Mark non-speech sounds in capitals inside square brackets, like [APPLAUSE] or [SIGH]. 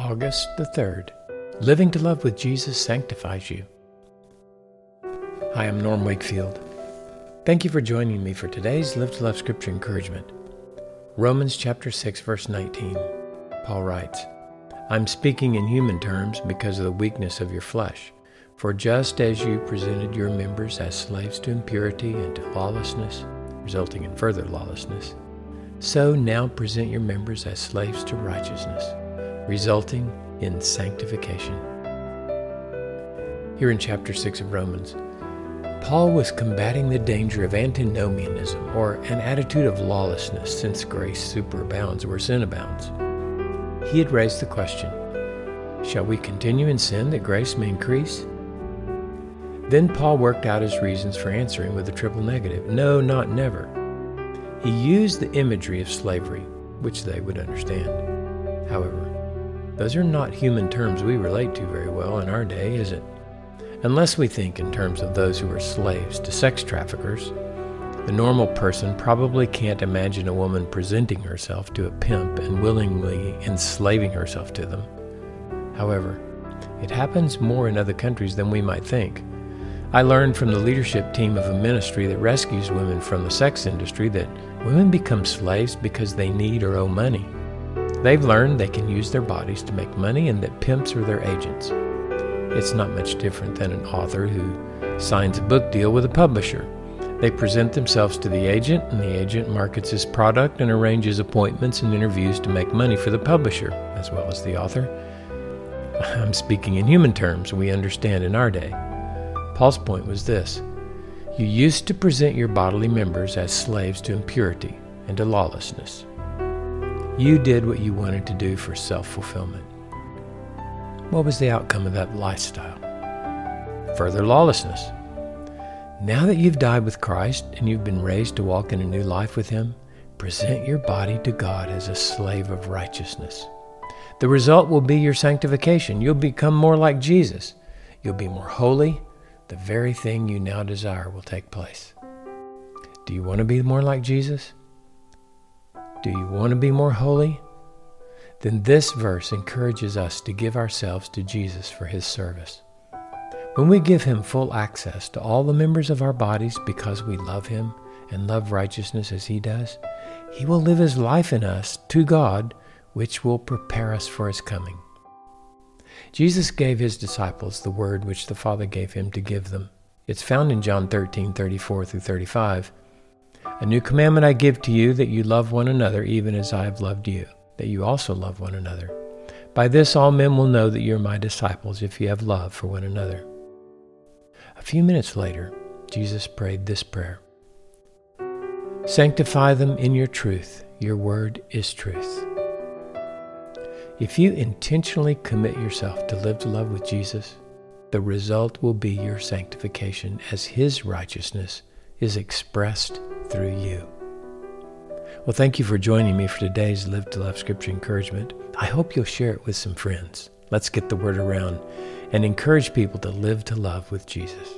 August the 3rd. Living to Love with Jesus sanctifies you. Hi, I'm Norm Wakefield. Thank you for joining me for today's Live to Love Scripture encouragement. Romans chapter 6 verse 19. Paul writes, I'm speaking in human terms because of the weakness of your flesh. For just as you presented your members as slaves to impurity and to lawlessness, resulting in further lawlessness, so now present your members as slaves to righteousness resulting in sanctification. Here in chapter 6 of Romans, Paul was combating the danger of antinomianism, or an attitude of lawlessness, since grace superabounds where sin abounds. He had raised the question Shall we continue in sin that grace may increase? Then Paul worked out his reasons for answering with a triple negative no, not never. He used the imagery of slavery, which they would understand. However, those are not human terms we relate to very well in our day, is it? Unless we think in terms of those who are slaves to sex traffickers. The normal person probably can't imagine a woman presenting herself to a pimp and willingly enslaving herself to them. However, it happens more in other countries than we might think. I learned from the leadership team of a ministry that rescues women from the sex industry that women become slaves because they need or owe money. They've learned they can use their bodies to make money and that pimps are their agents. It's not much different than an author who signs a book deal with a publisher. They present themselves to the agent, and the agent markets his product and arranges appointments and interviews to make money for the publisher, as well as the author. [LAUGHS] I'm speaking in human terms we understand in our day. Paul's point was this You used to present your bodily members as slaves to impurity and to lawlessness. You did what you wanted to do for self fulfillment. What was the outcome of that lifestyle? Further lawlessness. Now that you've died with Christ and you've been raised to walk in a new life with Him, present your body to God as a slave of righteousness. The result will be your sanctification. You'll become more like Jesus. You'll be more holy. The very thing you now desire will take place. Do you want to be more like Jesus? Do you want to be more holy? Then this verse encourages us to give ourselves to Jesus for his service. When we give him full access to all the members of our bodies because we love him and love righteousness as he does, he will live his life in us to God, which will prepare us for his coming. Jesus gave his disciples the word which the Father gave him to give them. It's found in John 13, 34 through 35. A new commandment I give to you that you love one another even as I have loved you, that you also love one another. By this all men will know that you are my disciples if you have love for one another. A few minutes later, Jesus prayed this prayer Sanctify them in your truth. Your word is truth. If you intentionally commit yourself to live to love with Jesus, the result will be your sanctification as His righteousness is expressed through you. Well, thank you for joining me for today's Live to Love Scripture encouragement. I hope you'll share it with some friends. Let's get the word around and encourage people to live to love with Jesus.